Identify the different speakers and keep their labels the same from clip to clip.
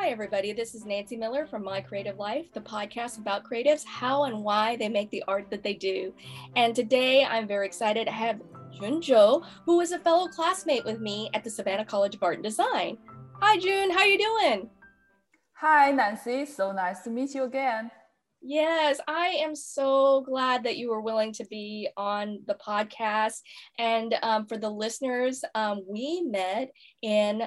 Speaker 1: Hi, everybody. This is Nancy Miller from My Creative Life, the podcast about creatives, how and why they make the art that they do. And today I'm very excited to have Jun Zhou, who was a fellow classmate with me at the Savannah College of Art and Design. Hi, Jun. How you doing?
Speaker 2: Hi, Nancy. So nice to meet you again.
Speaker 1: Yes, I am so glad that you were willing to be on the podcast. And um, for the listeners, um, we met in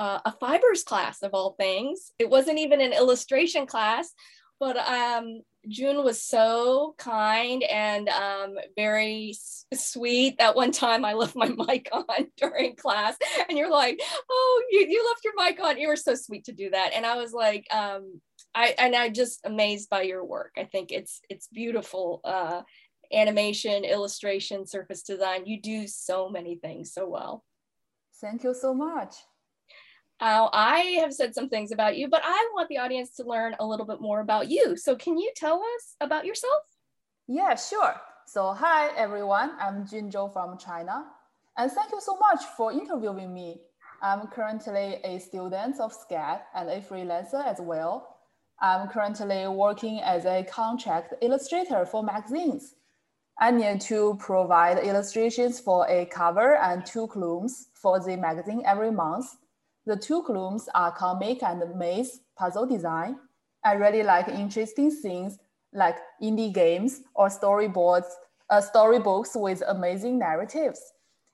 Speaker 1: uh, a fibers class of all things. It wasn't even an illustration class, but um, Jun was so kind and um, very s- sweet. That one time I left my mic on during class, and you're like, "Oh, you, you left your mic on." You were so sweet to do that, and I was like, um, "I and I just amazed by your work. I think it's it's beautiful." Uh, animation, illustration, surface design. You do so many things so well.
Speaker 2: Thank you so much.
Speaker 1: Uh, I have said some things about you, but I want the audience to learn a little bit more about you. So, can you tell us about yourself?
Speaker 2: Yeah, sure. So, hi everyone, I'm Jun Zhou from China. And thank you so much for interviewing me. I'm currently a student of SCAD and a freelancer as well. I'm currently working as a contract illustrator for magazines. I need to provide illustrations for a cover and two columns for the magazine every month. The two columns are comic and maze puzzle design. I really like interesting things like indie games or storyboards, uh, storybooks with amazing narratives.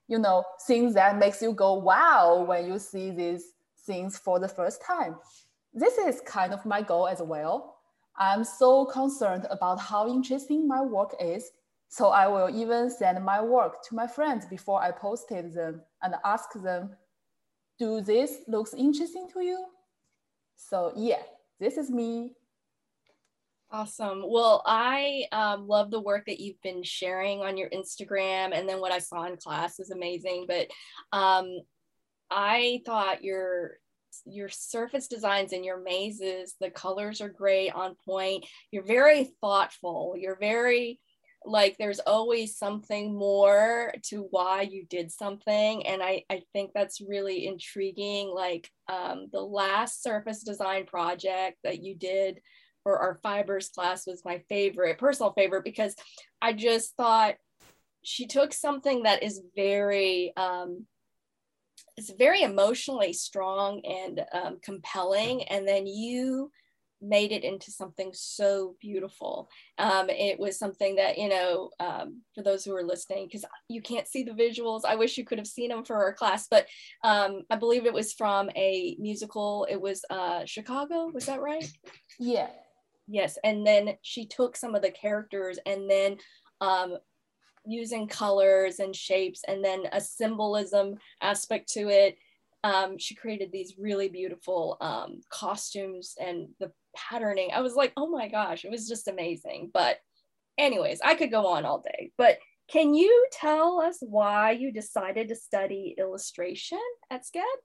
Speaker 2: You know, things that makes you go wow when you see these things for the first time. This is kind of my goal as well. I'm so concerned about how interesting my work is, so I will even send my work to my friends before I posted them and ask them do this looks interesting to you? So yeah, this is me.
Speaker 1: Awesome. Well, I um, love the work that you've been sharing on your Instagram, and then what I saw in class is amazing. But um, I thought your your surface designs and your mazes, the colors are great, on point. You're very thoughtful. You're very like there's always something more to why you did something and i i think that's really intriguing like um, the last surface design project that you did for our fibers class was my favorite personal favorite because i just thought she took something that is very um, it's very emotionally strong and um, compelling and then you made it into something so beautiful. Um, it was something that, you know, um, for those who are listening, because you can't see the visuals, I wish you could have seen them for our class, but um, I believe it was from a musical. It was uh, Chicago, was that right?
Speaker 2: Yeah.
Speaker 1: Yes. And then she took some of the characters and then um, using colors and shapes and then a symbolism aspect to it. Um, she created these really beautiful um, costumes and the patterning. I was like, oh my gosh, it was just amazing. But, anyways, I could go on all day. But can you tell us why you decided to study illustration at SCAD?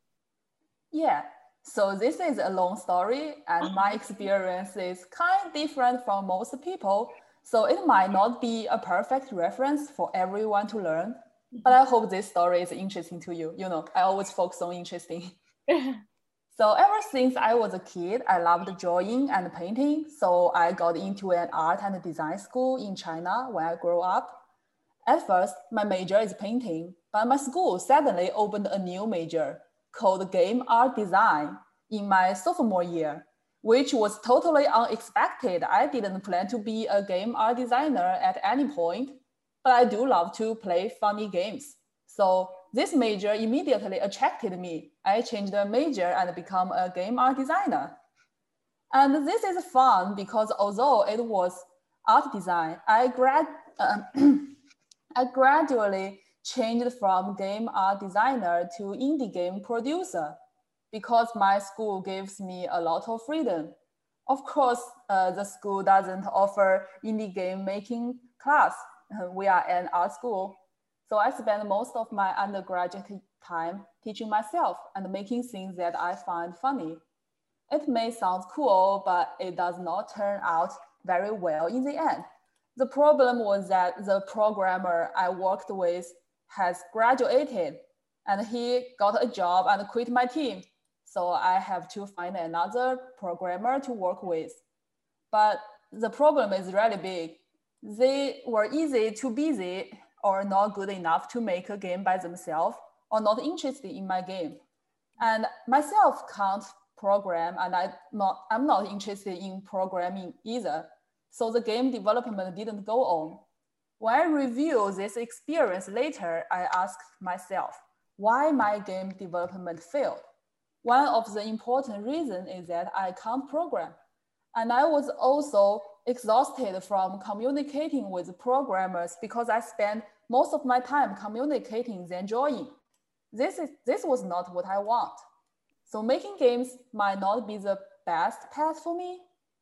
Speaker 2: Yeah, so this is a long story, and my experience is kind of different from most people. So it might not be a perfect reference for everyone to learn, but I hope this story is interesting to you. You know, I always focus on interesting. So ever since I was a kid, I loved drawing and painting. So I got into an art and design school in China when I grew up. At first, my major is painting, but my school suddenly opened a new major called game art design in my sophomore year, which was totally unexpected. I didn't plan to be a game art designer at any point, but I do love to play funny games. So this major immediately attracted me. I changed the major and become a game art designer. And this is fun because although it was art design, I, grad, uh, I gradually changed from game art designer to indie game producer because my school gives me a lot of freedom. Of course, uh, the school doesn't offer indie game making class. Uh, we are an art school, so I spend most of my undergraduate time teaching myself and making things that I find funny. It may sound cool, but it does not turn out very well in the end. The problem was that the programmer I worked with has graduated and he got a job and quit my team. So I have to find another programmer to work with. But the problem is really big. They were easy too busy or not good enough to make a game by themselves or not interested in my game. And myself can't program and I not, I'm not interested in programming either. So the game development didn't go on. When I review this experience later, I ask myself, why my game development failed? One of the important reasons is that I can't program. And I was also exhausted from communicating with programmers because I spend most of my time communicating than drawing. This, is, this was not what I want. So making games might not be the best path for me.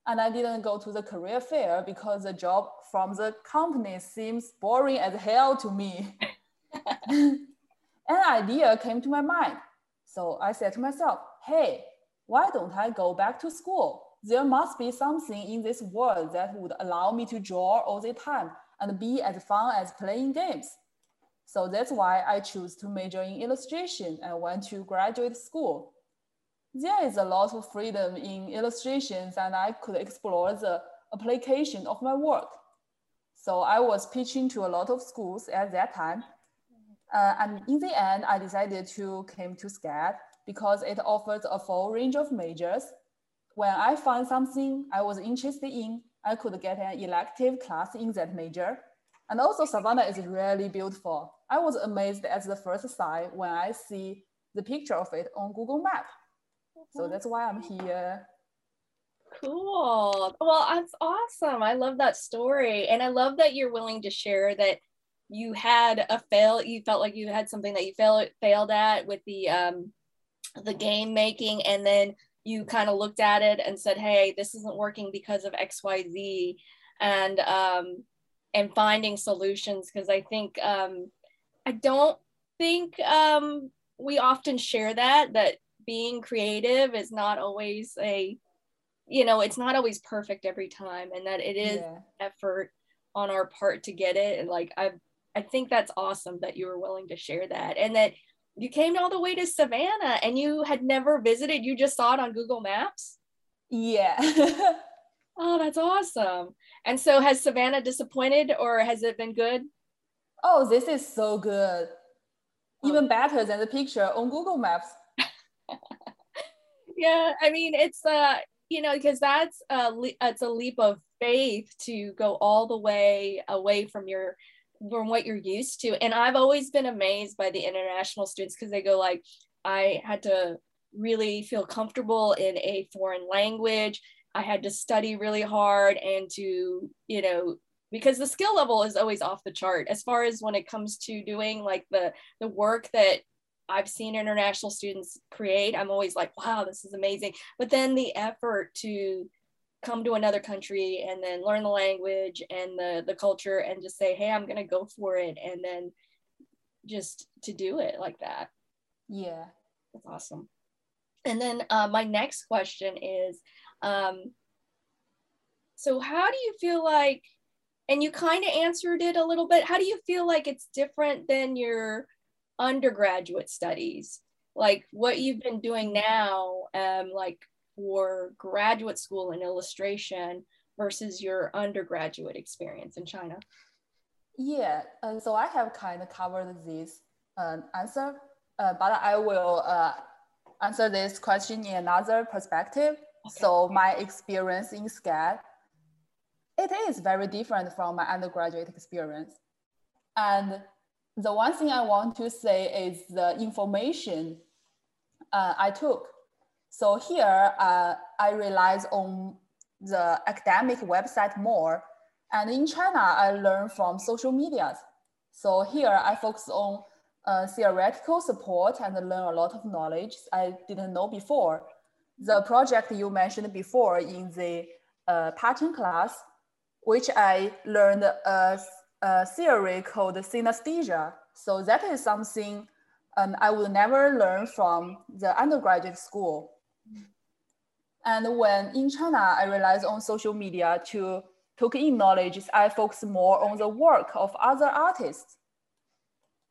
Speaker 2: And I didn't go to the career fair because the job from the company seems boring as hell to me. An idea came to my mind. So I said to myself, hey, why don't I go back to school? There must be something in this world that would allow me to draw all the time and be as fun as playing games. So that's why I choose to major in illustration and went to graduate school. There is a lot of freedom in illustrations and I could explore the application of my work. So I was pitching to a lot of schools at that time. Uh, and in the end, I decided to came to SCAD because it offers a full range of majors. When I found something I was interested in, I could get an elective class in that major. And also Savannah is really beautiful. I was amazed at the first sight when I see the picture of it on Google Map. So that's why I'm here.
Speaker 1: Cool. Well, that's awesome. I love that story. And I love that you're willing to share that you had a fail, you felt like you had something that you failed failed at with the um the game making and then you kind of looked at it and said, hey, this isn't working because of XYZ and um and finding solutions because I think um I don't think um, we often share that that being creative is not always a you know it's not always perfect every time and that it is yeah. effort on our part to get it and like i i think that's awesome that you were willing to share that and that you came all the way to savannah and you had never visited you just saw it on google maps?
Speaker 2: Yeah.
Speaker 1: Oh that's awesome. And so has savannah disappointed or has it been good?
Speaker 2: Oh, this is so good. Even better than the picture on Google Maps.
Speaker 1: yeah, I mean, it's, uh, you know, because that's a, it's a leap of faith to go all the way away from your from what you're used to and i've always been amazed by the international students because they go like i had to really feel comfortable in a foreign language i had to study really hard and to you know because the skill level is always off the chart as far as when it comes to doing like the the work that I've seen international students create. I'm always like, wow, this is amazing. But then the effort to come to another country and then learn the language and the the culture and just say, hey, I'm gonna go for it, and then just to do it like that.
Speaker 2: Yeah,
Speaker 1: that's awesome. And then uh, my next question is, um, so how do you feel like and you kind of answered it a little bit. How do you feel like it's different than your undergraduate studies? Like what you've been doing now, um, like for graduate school in illustration versus your undergraduate experience in China?
Speaker 2: Yeah, uh, so I have kind of covered this uh, answer, uh, but I will uh, answer this question in another perspective. Okay. So my experience in SCAD it is very different from my undergraduate experience. And the one thing I want to say is the information uh, I took. So here uh, I relied on the academic website more. And in China, I learned from social medias. So here I focus on uh, theoretical support and learn a lot of knowledge I didn't know before. The project you mentioned before in the uh, pattern class which I learned a, a theory called synesthesia. So that is something um, I would never learn from the undergraduate school. And when in China, I realized on social media to took in knowledge, I focus more on the work of other artists.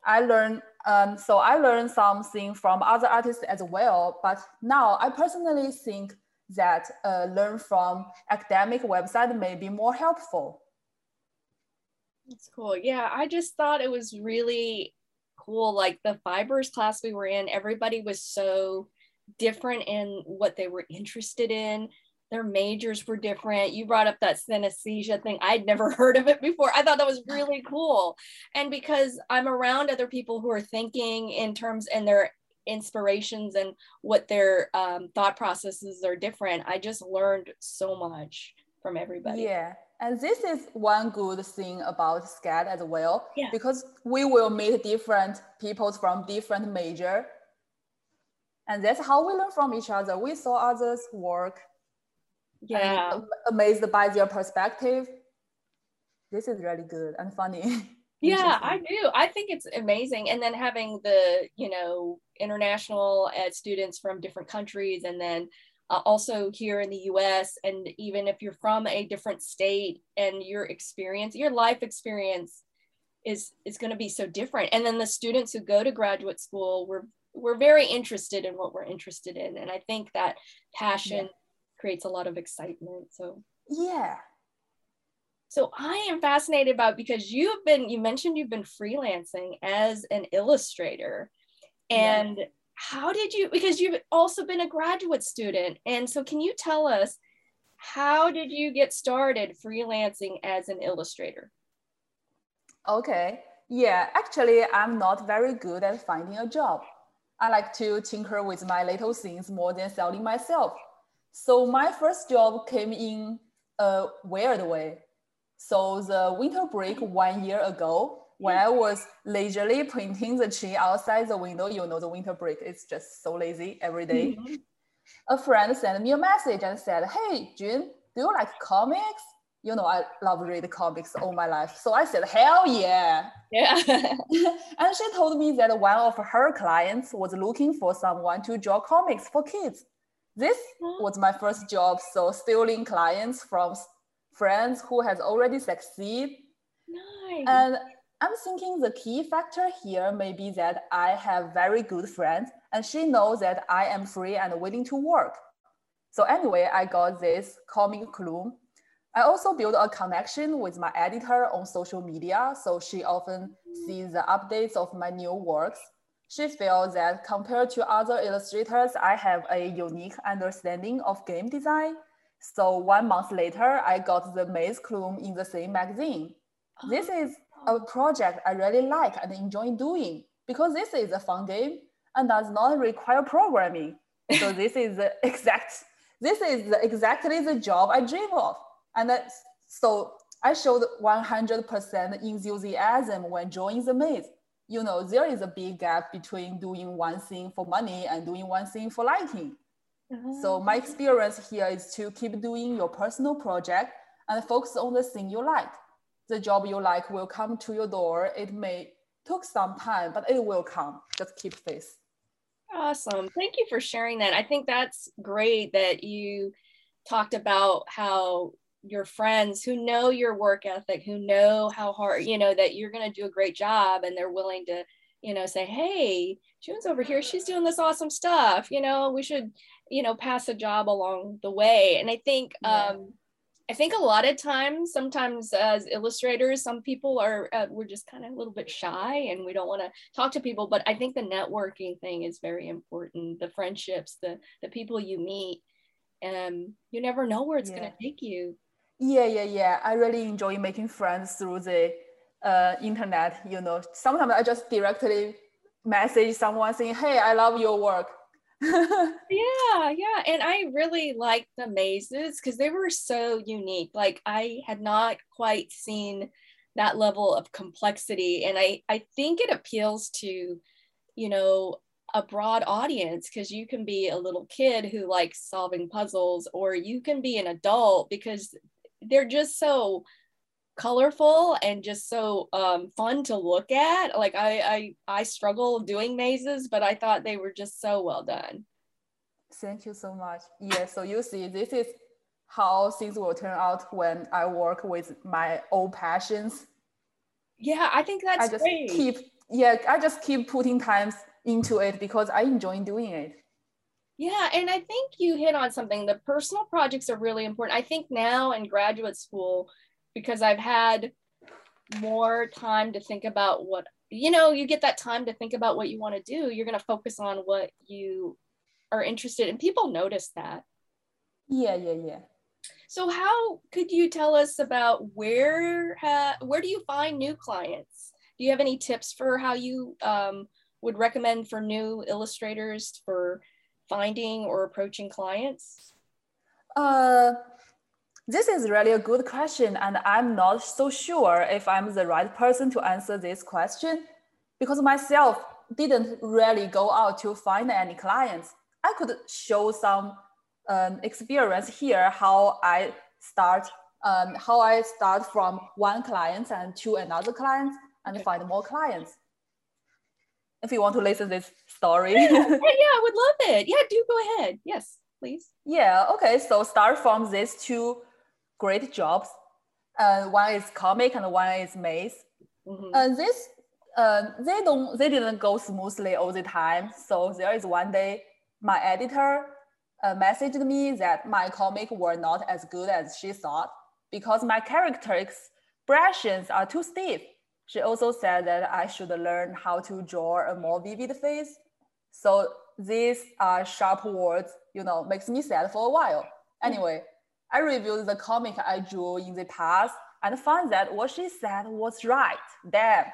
Speaker 2: I learned Um, so I learned something from other artists as well. But now I personally think that uh, learn from academic website may be more helpful.
Speaker 1: That's cool. Yeah, I just thought it was really cool. Like the fibers class we were in, everybody was so different in what they were interested in. Their majors were different. You brought up that synesthesia thing. I'd never heard of it before. I thought that was really cool. And because I'm around other people who are thinking in terms and their inspirations and what their um, thought processes are different, I just learned so much from everybody.
Speaker 2: Yeah. And this is one good thing about SCAD as well,
Speaker 1: yeah.
Speaker 2: because we will meet different people from different major. And that's how we learn from each other. We saw others work.
Speaker 1: Yeah.
Speaker 2: amazed by their perspective. This is really good and funny.
Speaker 1: yeah i do i think it's amazing and then having the you know international uh, students from different countries and then uh, also here in the US. And even if you're from a different state and your experience, your life experience is, is going to be so different. And then the students who go to graduate school, we're, we're very interested in what we're interested in. And I think that passion yeah. creates a lot of excitement. So,
Speaker 2: yeah.
Speaker 1: So I am fascinated about because you've been, you mentioned you've been freelancing as an illustrator. And yeah how did you because you've also been a graduate student and so can you tell us how did you get started freelancing as an illustrator
Speaker 2: okay yeah actually i'm not very good at finding a job i like to tinker with my little things more than selling myself so my first job came in a weird way so the winter break one year ago when I was leisurely printing the tree outside the window, you know, the winter break is just so lazy every day. Mm-hmm. A friend sent me a message and said, Hey, Jun, do you like comics? You know, I love read comics all my life. So I said, Hell yeah.
Speaker 1: Yeah.
Speaker 2: and she told me that one of her clients was looking for someone to draw comics for kids. This was my first job. So stealing clients from friends who has already succeeded.
Speaker 1: Nice.
Speaker 2: And I'm thinking the key factor here may be that I have very good friends and she knows that I am free and willing to work. So anyway, I got this comic clue. I also built a connection with my editor on social media, so she often sees the updates of my new works. She feels that compared to other illustrators, I have a unique understanding of game design. So one month later, I got the Maze Clue in the same magazine. This oh. is a project I really like and enjoy doing because this is a fun game and does not require programming. So this is the exact, this is the, exactly the job I dream of. And that, so I showed 100% enthusiasm when joining the maze. You know, there is a big gap between doing one thing for money and doing one thing for liking. So oh. my experience here is to keep doing your personal project and focus on the thing you like the job you like will come to your door. It may took some time, but it will come. Just keep faith.
Speaker 1: Awesome. Thank you for sharing that. I think that's great that you talked about how your friends who know your work ethic, who know how hard, you know, that you're going to do a great job and they're willing to, you know, say, hey, Jun's over here. She's doing this awesome stuff. You know, we should, you know, pass a job along the way. And I think, yeah. um, I think a lot of times, sometimes as illustrators, some people are, uh, we're just kind of a little bit shy and we don't want to talk to people. But I think the networking thing is very important. The friendships, the, the people you meet, um, you never know where it's yeah. going to take you.
Speaker 2: Yeah, yeah, yeah. I really enjoy making friends through the uh, internet. You know, sometimes I just directly message someone saying, Hey, I love your work
Speaker 1: yeah, yeah. And I really liked the mazes because they were so unique. Like I had not quite seen that level of complexity. And I, I think it appeals to, you know, a broad audience because you can be a little kid who likes solving puzzles, or you can be an adult because they're just so colorful and just so um, fun to look at. Like I, I, I struggle doing mazes, but I thought they were just so well done.
Speaker 2: Thank you so much. Yeah, so you see, this is how things will turn out when I work with my old passions.
Speaker 1: Yeah, I think that's
Speaker 2: I just
Speaker 1: great.
Speaker 2: keep yeah, I just keep putting times into it because I enjoy doing it.
Speaker 1: Yeah, and I think you hit on something. The personal projects are really important. I think now in graduate school, because I've had more time to think about what, you know, you get that time to think about what you want to do. You're going to focus on what you are interested in. People notice that.
Speaker 2: Yeah, yeah, yeah.
Speaker 1: So how could you tell us about where ha- where do you find new clients? Do you have any tips for how you um, would recommend for new illustrators for finding or approaching clients?
Speaker 2: Uh, this is really a good question, and I'm not so sure if I'm the right person to answer this question because myself didn't really go out to find any clients. I could show some um, experience here how I start um, how I start from one client and to another client and find more clients if you want to listen this story.
Speaker 1: yeah, yeah, I would love it. Yeah, do go ahead. Yes, please.
Speaker 2: Yeah, okay. So start from these two great jobs. Uh, one is comic and one is maze. Mm-hmm. And this uh, they don't they didn't go smoothly all the time. So there is one day my editor uh, messaged me that my comic were not as good as she thought because my character expressions are too stiff she also said that I should learn how to draw a more vivid face. So these are uh, sharp words, you know, makes me sad for a while. Anyway, I reviewed the comic I drew in the past and found that what she said was right. Damn,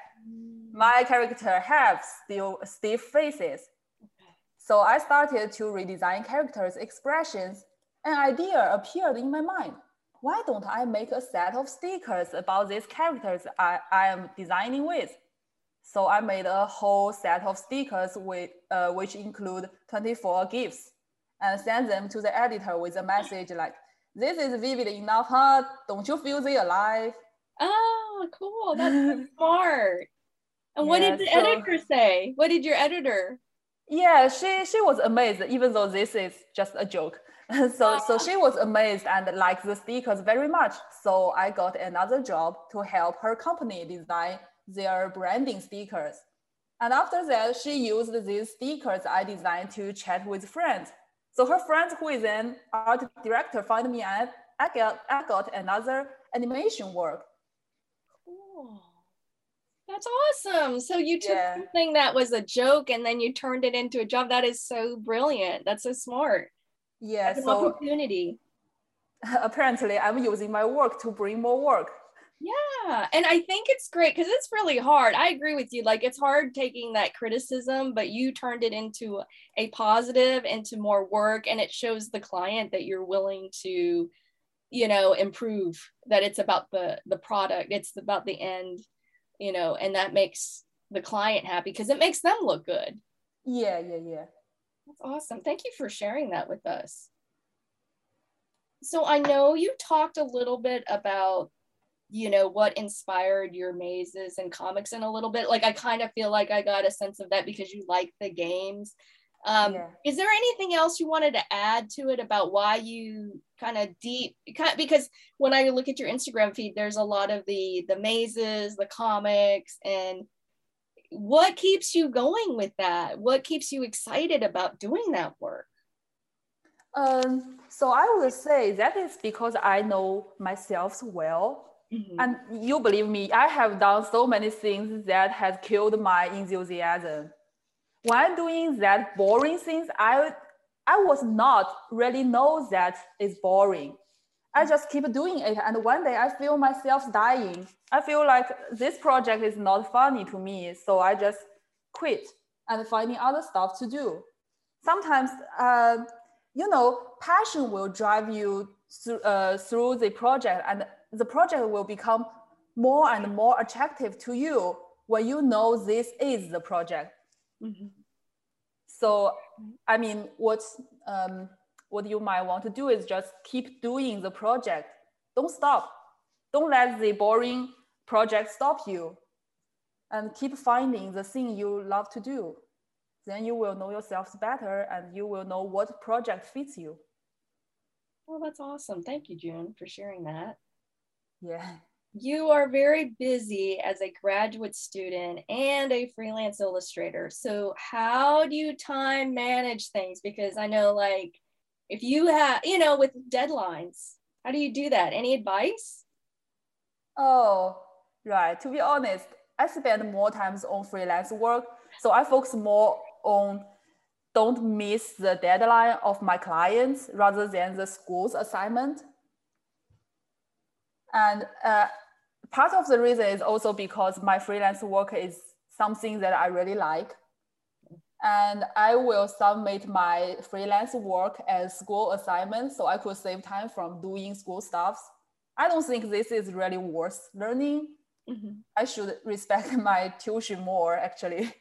Speaker 2: my character have still stiff faces. So I started to redesign characters' expressions. An idea appeared in my mind why don't I make a set of stickers about these characters I, I am designing with? So I made a whole set of stickers with, uh, which include 24 GIFs and send them to the editor with a message like, this is vivid enough, huh? Don't you feel they alive?
Speaker 1: Oh, cool. That's so smart. And what yeah, did the so, editor say? What did your editor?
Speaker 2: Yeah, she, she was amazed, even though this is just a joke. so so oh. she was amazed and liked the stickers very much. So I got another job to help her company design their branding stickers. And after that, she used these stickers I designed to chat with friends. So her friend, who is an art director, found me and I got, I got another animation work.
Speaker 1: Cool. That's awesome. So you took yeah. something that was a joke and then you turned it into a job. That is so brilliant. That's so smart
Speaker 2: yeah so
Speaker 1: opportunity.
Speaker 2: apparently i'm using my work to bring more work.
Speaker 1: Yeah and i think it's great because it's really hard. I agree with you like it's hard taking that criticism but you turned it into a positive into more work and it shows the client that you're willing to you know improve that it's about the the product it's about the end you know and that makes the client happy because it makes them look good.
Speaker 2: Yeah yeah yeah
Speaker 1: that's awesome. Thank you for sharing that with us. So I know you talked a little bit about, you know, what inspired your mazes and comics in a little bit. Like I kind of feel like I got a sense of that because you like the games. Um, yeah. Is there anything else you wanted to add to it about why you kind of deep? Because when I look at your Instagram feed, there's a lot of the the mazes, the comics, and what keeps you going with that? What keeps you excited about doing that work?
Speaker 2: Um, so I would say that is because I know myself well. Mm-hmm. And you believe me, I have done so many things that has killed my enthusiasm. While doing that boring things, I I was not really know that it's boring. I just keep doing it. And one day I feel myself dying. I feel like this project is not funny to me. So I just quit and finding other stuff to do. Sometimes, uh, you know, passion will drive you through, uh, through the project and the project will become more and more attractive to you when you know this is the project. Mm-hmm. So, I mean, what's, um, what you might want to do is just keep doing the project. Don't stop. Don't let the boring project stop you. And keep finding the thing you love to do. Then you will know yourselves better and you will know what project fits you.
Speaker 1: Well, that's awesome. Thank you, Jun, for sharing that.
Speaker 2: Yeah.
Speaker 1: you are very busy as a graduate student and a freelance illustrator. So, how do you time manage things? Because I know, like, if you have, you know, with deadlines, how do you do that? Any advice?
Speaker 2: Oh, right. To be honest, I spend more times on freelance work. So, I focus more on don't miss the deadline of my clients rather than the school's assignment. And uh, part of the reason is also because my freelance work is something that I really like. And I will submit my freelance work as school assignment so I could save time from doing school stuff. I don't think this is really worth learning. Mm-hmm. I should respect my tuition more, actually.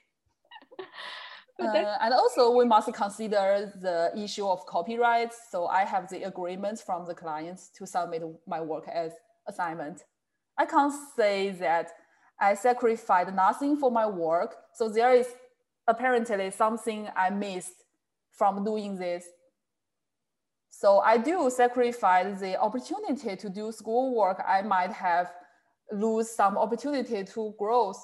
Speaker 2: uh, and also, we must consider the issue of copyrights. So I have the agreement from the clients to submit my work as assignment. I can't say that I sacrificed nothing for my work. So there is apparently something I missed from doing this. So I do sacrifice the opportunity to do schoolwork. I might have lose some opportunity to growth.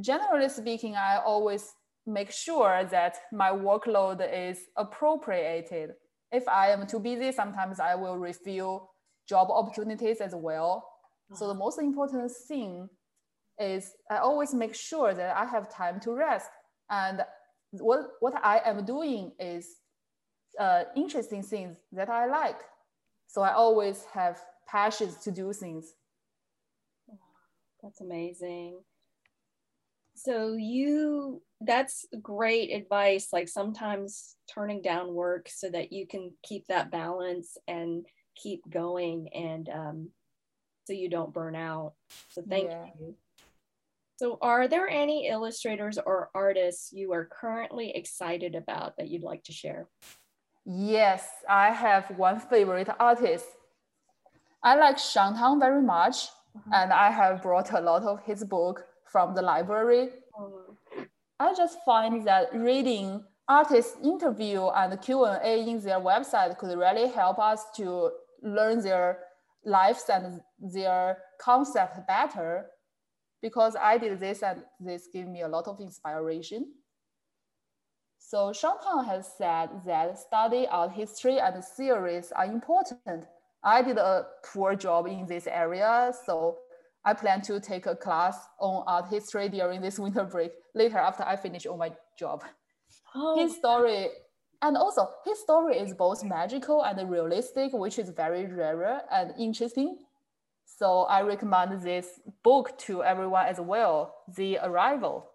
Speaker 2: Generally speaking, I always make sure that my workload is appropriated. If I am too busy, sometimes I will refill job opportunities as well. So the uh-huh. most important thing is I always make sure that I have time to rest. And what, what I am doing is uh, interesting things that I like. So I always have passions to do things.
Speaker 1: That's amazing. So you that's great advice like sometimes turning down work so that you can keep that balance and keep going and um, so you don't burn out. So thank yeah. you. So are there any illustrators or artists you are currently excited about that you'd like to share?
Speaker 2: Yes, I have one favorite artist. I like Shaun Tan very much, uh-huh. and I have brought a lot of his book from the library. Uh-huh. I just find that reading artists' interview and Q&A in their website could really help us to learn their lives and their concept better because I did this and this gave me a lot of inspiration. So Shaun Tan has said that study art history and theories are important. I did a poor job in this area, so I plan to take a class on art history during this winter break later after I finish on my job. Oh. His story and also, his story is both magical and realistic, which is very rare and interesting. So I recommend this book to everyone as well, The Arrival.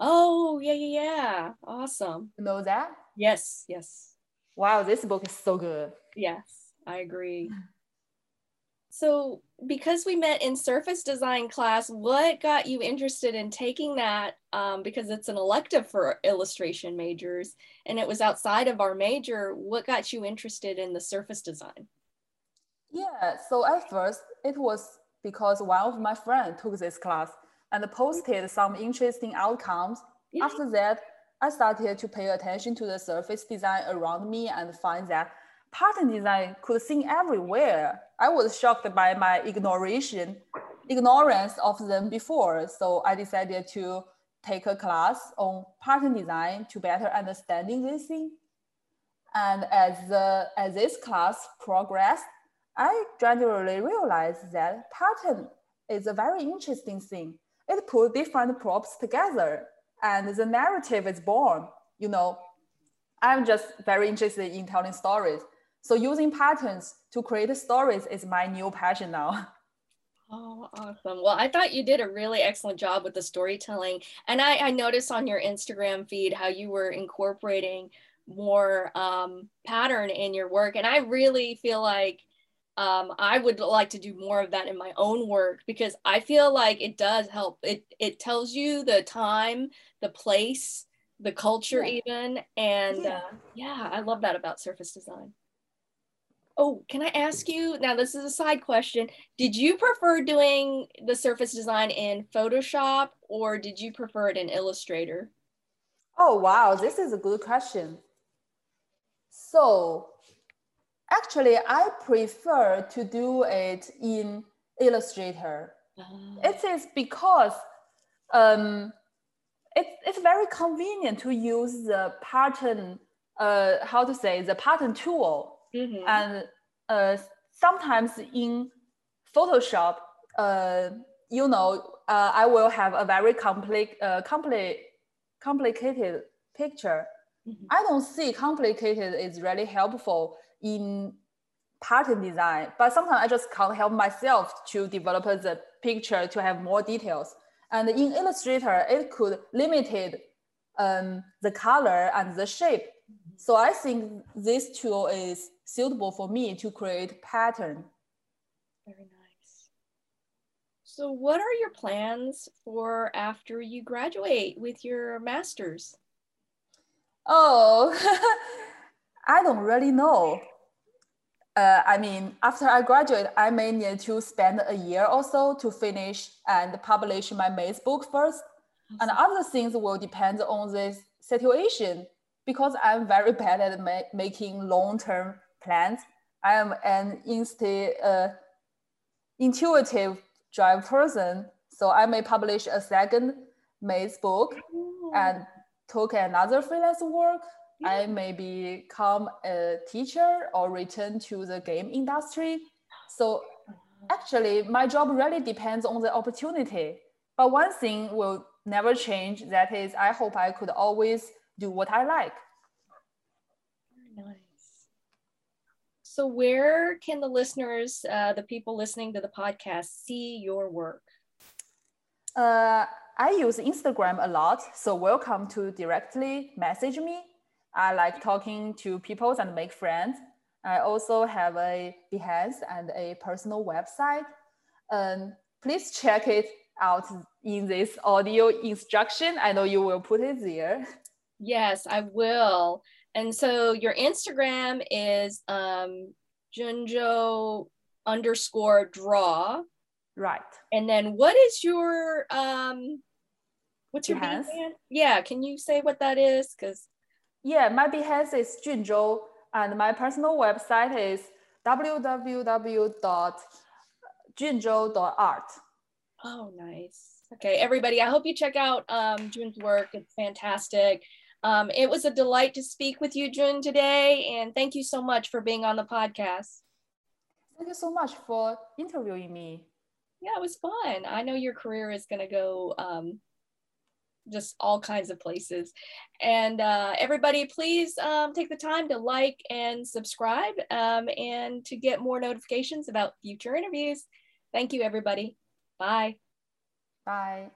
Speaker 1: Oh, yeah, yeah, yeah. Awesome.
Speaker 2: You know that?
Speaker 1: Yes, yes.
Speaker 2: Wow, this book is so good.
Speaker 1: Yes, I agree. So, because we met in surface design class, what got you interested in taking that? Um, because it's an elective for illustration majors and it was outside of our major. What got you interested in the surface design?
Speaker 2: Yeah, so at first it was because one of my friends took this class and posted some interesting outcomes. Yeah. After that, I started to pay attention to the surface design around me and find that pattern design could sing everywhere. I was shocked by my ignoration, ignorance of them before. So I decided to take a class on pattern design to better understanding this thing. And as, the, as this class progressed, I gradually realized that pattern is a very interesting thing. It puts different props together and the narrative is born. You know, I'm just very interested in telling stories. So using patterns to create stories is my new passion now.
Speaker 1: Oh, awesome. Well, I thought you did a really excellent job with the storytelling. And I, I noticed on your Instagram feed how you were incorporating more um, pattern in your work. And I really feel like um, I would like to do more of that in my own work because I feel like it does help. It, it tells you the time, the place, the culture, yeah. even. And yeah. Uh, yeah, I love that about surface design. Oh, can I ask you now? This is a side question. Did you prefer doing the surface design in Photoshop or did you prefer it in Illustrator?
Speaker 2: Oh, wow. This is a good question. So, actually, I prefer to do it in Illustrator. Oh. It is because um, it, it's very convenient to use the pattern, uh, how to say, the pattern tool. Mm-hmm. And uh, sometimes in Photoshop, uh, you know, uh, I will have a very compli- uh, compli- complicated picture. Mm-hmm. I don't see complicated is really helpful in pattern design, but sometimes I just can't help myself to develop the picture to have more details. And in Illustrator, it could limited um, the color and the shape. So I think this tool is suitable for me to create pattern.
Speaker 1: Very nice. So what are your plans for after you graduate with your master's?
Speaker 2: Oh, I don't really know uh, I mean, after I graduate, I may need to spend a year or so to finish and publish my maze book first. And other things will depend on this situation because I'm very bad at ma making long-term plans. I am an insti- uh, intuitive drive person, so I may publish a second maze book Ooh. and took another freelance work I may become a teacher or return to the game industry. So actually, my job really depends on the opportunity. But one thing will never change. That is, I hope I could always do what I like.
Speaker 1: Nice. So, where can the listeners, uh, the people listening to the podcast, see your work?
Speaker 2: Uh, I use Instagram a lot, so welcome to directly message me I like talking to people and make friends. I also have a Behance and a personal website. Um, please check it out in this audio instruction. I know you will put it there.
Speaker 1: Yes, I will. And so your Instagram is um, Junzhou underscore draw.
Speaker 2: Right.
Speaker 1: And then what is your um what's your Behance? Yeah, can you say what that is? Because
Speaker 2: yeah, my Behance is Junzhou, and my personal website is www.junzhou.art.
Speaker 1: Oh, nice. Okay, everybody, I hope you check out um, Jun's work. It's fantastic. Um, it was a delight to speak with you, Jun, today, and thank you so much for being on the podcast.
Speaker 2: Thank you so much for interviewing me.
Speaker 1: Yeah, it was fun. I know your career is going to go um, just all kinds of places. And uh, everybody, please um, take the time to like and subscribe um, and to get more notifications about future interviews. Thank you, everybody. Bye.
Speaker 2: Bye.